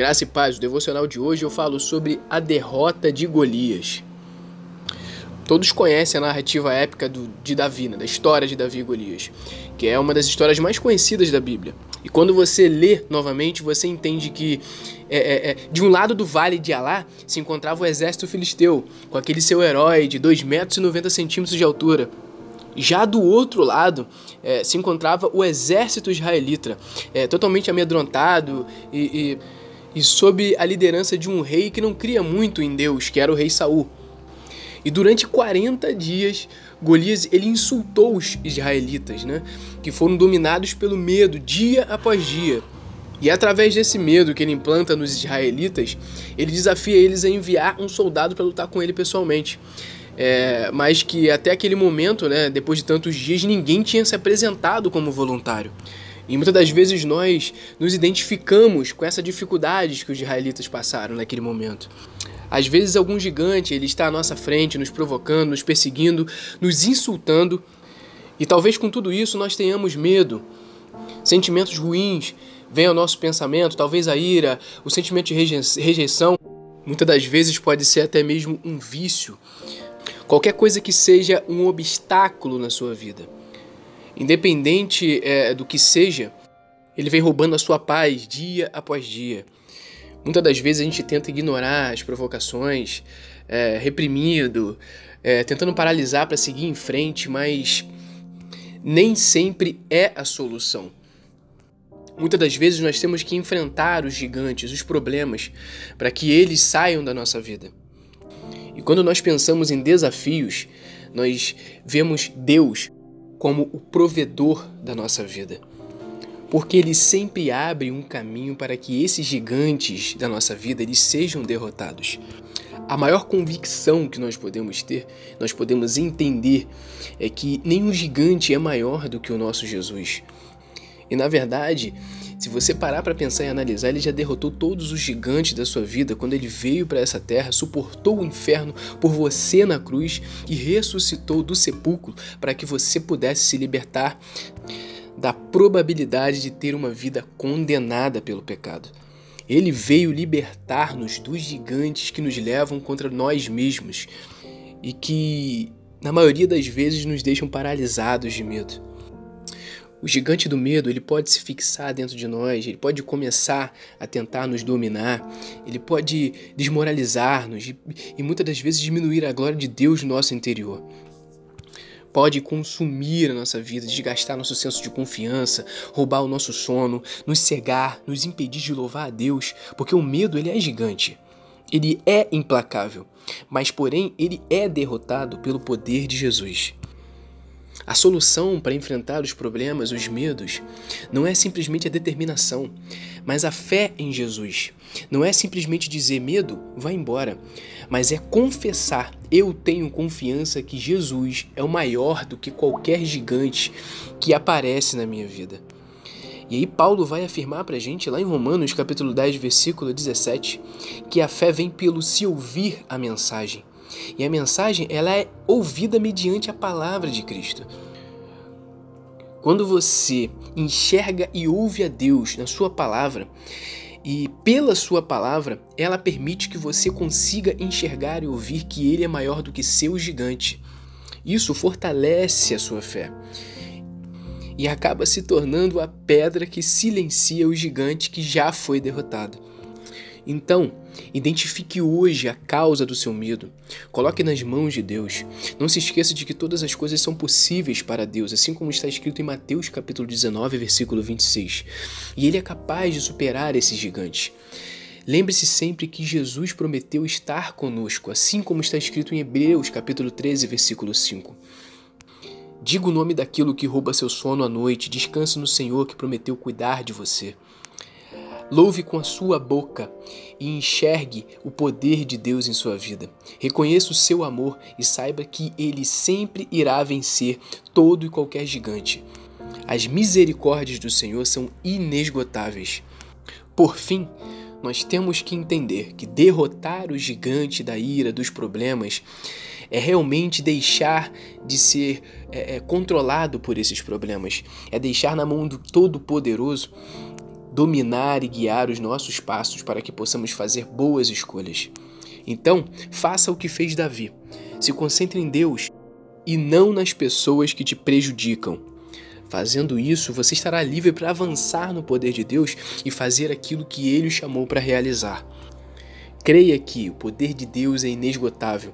Graça e paz, o devocional de hoje eu falo sobre a derrota de Golias. Todos conhecem a narrativa épica do, de Davi, né, da história de Davi e Golias, que é uma das histórias mais conhecidas da Bíblia. E quando você lê novamente, você entende que é, é, é, de um lado do vale de Alá se encontrava o exército filisteu, com aquele seu herói de 2,90 metros e 90 centímetros de altura. Já do outro lado é, se encontrava o exército israelita, é, totalmente amedrontado e, e, e sob a liderança de um rei que não cria muito em Deus, que era o rei Saul. E durante 40 dias, Golias ele insultou os israelitas, né, que foram dominados pelo medo dia após dia. E através desse medo que ele implanta nos israelitas, ele desafia eles a enviar um soldado para lutar com ele pessoalmente. É, mas que até aquele momento, né, depois de tantos dias, ninguém tinha se apresentado como voluntário. E muitas das vezes nós nos identificamos com essa dificuldade que os israelitas passaram naquele momento. Às vezes algum gigante ele está à nossa frente, nos provocando, nos perseguindo, nos insultando. E talvez com tudo isso nós tenhamos medo, sentimentos ruins vêm ao nosso pensamento, talvez a ira, o sentimento de rejeição. Muitas das vezes pode ser até mesmo um vício. Qualquer coisa que seja um obstáculo na sua vida. Independente é, do que seja, ele vem roubando a sua paz dia após dia. Muitas das vezes a gente tenta ignorar as provocações, é, reprimido, é, tentando paralisar para seguir em frente, mas nem sempre é a solução. Muitas das vezes nós temos que enfrentar os gigantes, os problemas, para que eles saiam da nossa vida. E quando nós pensamos em desafios, nós vemos Deus como o provedor da nossa vida porque ele sempre abre um caminho para que esses gigantes da nossa vida eles sejam derrotados. A maior convicção que nós podemos ter, nós podemos entender, é que nenhum gigante é maior do que o nosso Jesus. E na verdade, se você parar para pensar e analisar, ele já derrotou todos os gigantes da sua vida quando ele veio para essa terra, suportou o inferno por você na cruz e ressuscitou do sepulcro para que você pudesse se libertar da probabilidade de ter uma vida condenada pelo pecado. Ele veio libertar-nos dos gigantes que nos levam contra nós mesmos e que, na maioria das vezes, nos deixam paralisados de medo. O gigante do medo, ele pode se fixar dentro de nós, ele pode começar a tentar nos dominar, ele pode desmoralizar-nos e, e muitas das vezes diminuir a glória de Deus no nosso interior pode consumir a nossa vida, desgastar nosso senso de confiança, roubar o nosso sono, nos cegar, nos impedir de louvar a Deus, porque o medo ele é gigante. Ele é implacável, mas porém ele é derrotado pelo poder de Jesus. A solução para enfrentar os problemas, os medos, não é simplesmente a determinação, mas a fé em Jesus. Não é simplesmente dizer medo, vai embora, mas é confessar: eu tenho confiança que Jesus é o maior do que qualquer gigante que aparece na minha vida. E aí Paulo vai afirmar para a gente lá em Romanos capítulo 10, versículo 17, que a fé vem pelo se ouvir a mensagem. E a mensagem ela é ouvida mediante a palavra de Cristo. Quando você enxerga e ouve a Deus na sua palavra, e pela sua palavra, ela permite que você consiga enxergar e ouvir que ele é maior do que seu gigante. Isso fortalece a sua fé e acaba se tornando a pedra que silencia o gigante que já foi derrotado. Então, identifique hoje a causa do seu medo. Coloque nas mãos de Deus. Não se esqueça de que todas as coisas são possíveis para Deus, assim como está escrito em Mateus capítulo 19, versículo 26. E ele é capaz de superar esses gigantes. Lembre-se sempre que Jesus prometeu estar conosco, assim como está escrito em Hebreus capítulo 13, versículo 5. Diga o nome daquilo que rouba seu sono à noite, descanse no Senhor que prometeu cuidar de você. Louve com a sua boca e enxergue o poder de Deus em sua vida. Reconheça o seu amor e saiba que ele sempre irá vencer todo e qualquer gigante. As misericórdias do Senhor são inesgotáveis. Por fim, nós temos que entender que derrotar o gigante da ira, dos problemas, é realmente deixar de ser é, é, controlado por esses problemas, é deixar na mão do Todo-Poderoso dominar e guiar os nossos passos para que possamos fazer boas escolhas. Então, faça o que fez Davi. Se concentre em Deus e não nas pessoas que te prejudicam. Fazendo isso, você estará livre para avançar no poder de Deus e fazer aquilo que ele o chamou para realizar. Creia que o poder de Deus é inesgotável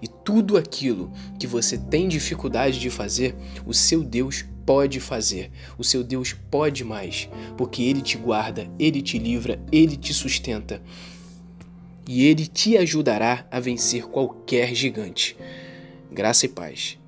e tudo aquilo que você tem dificuldade de fazer, o seu Deus pode fazer. O seu Deus pode mais, porque ele te guarda, ele te livra, ele te sustenta. E ele te ajudará a vencer qualquer gigante. Graça e paz.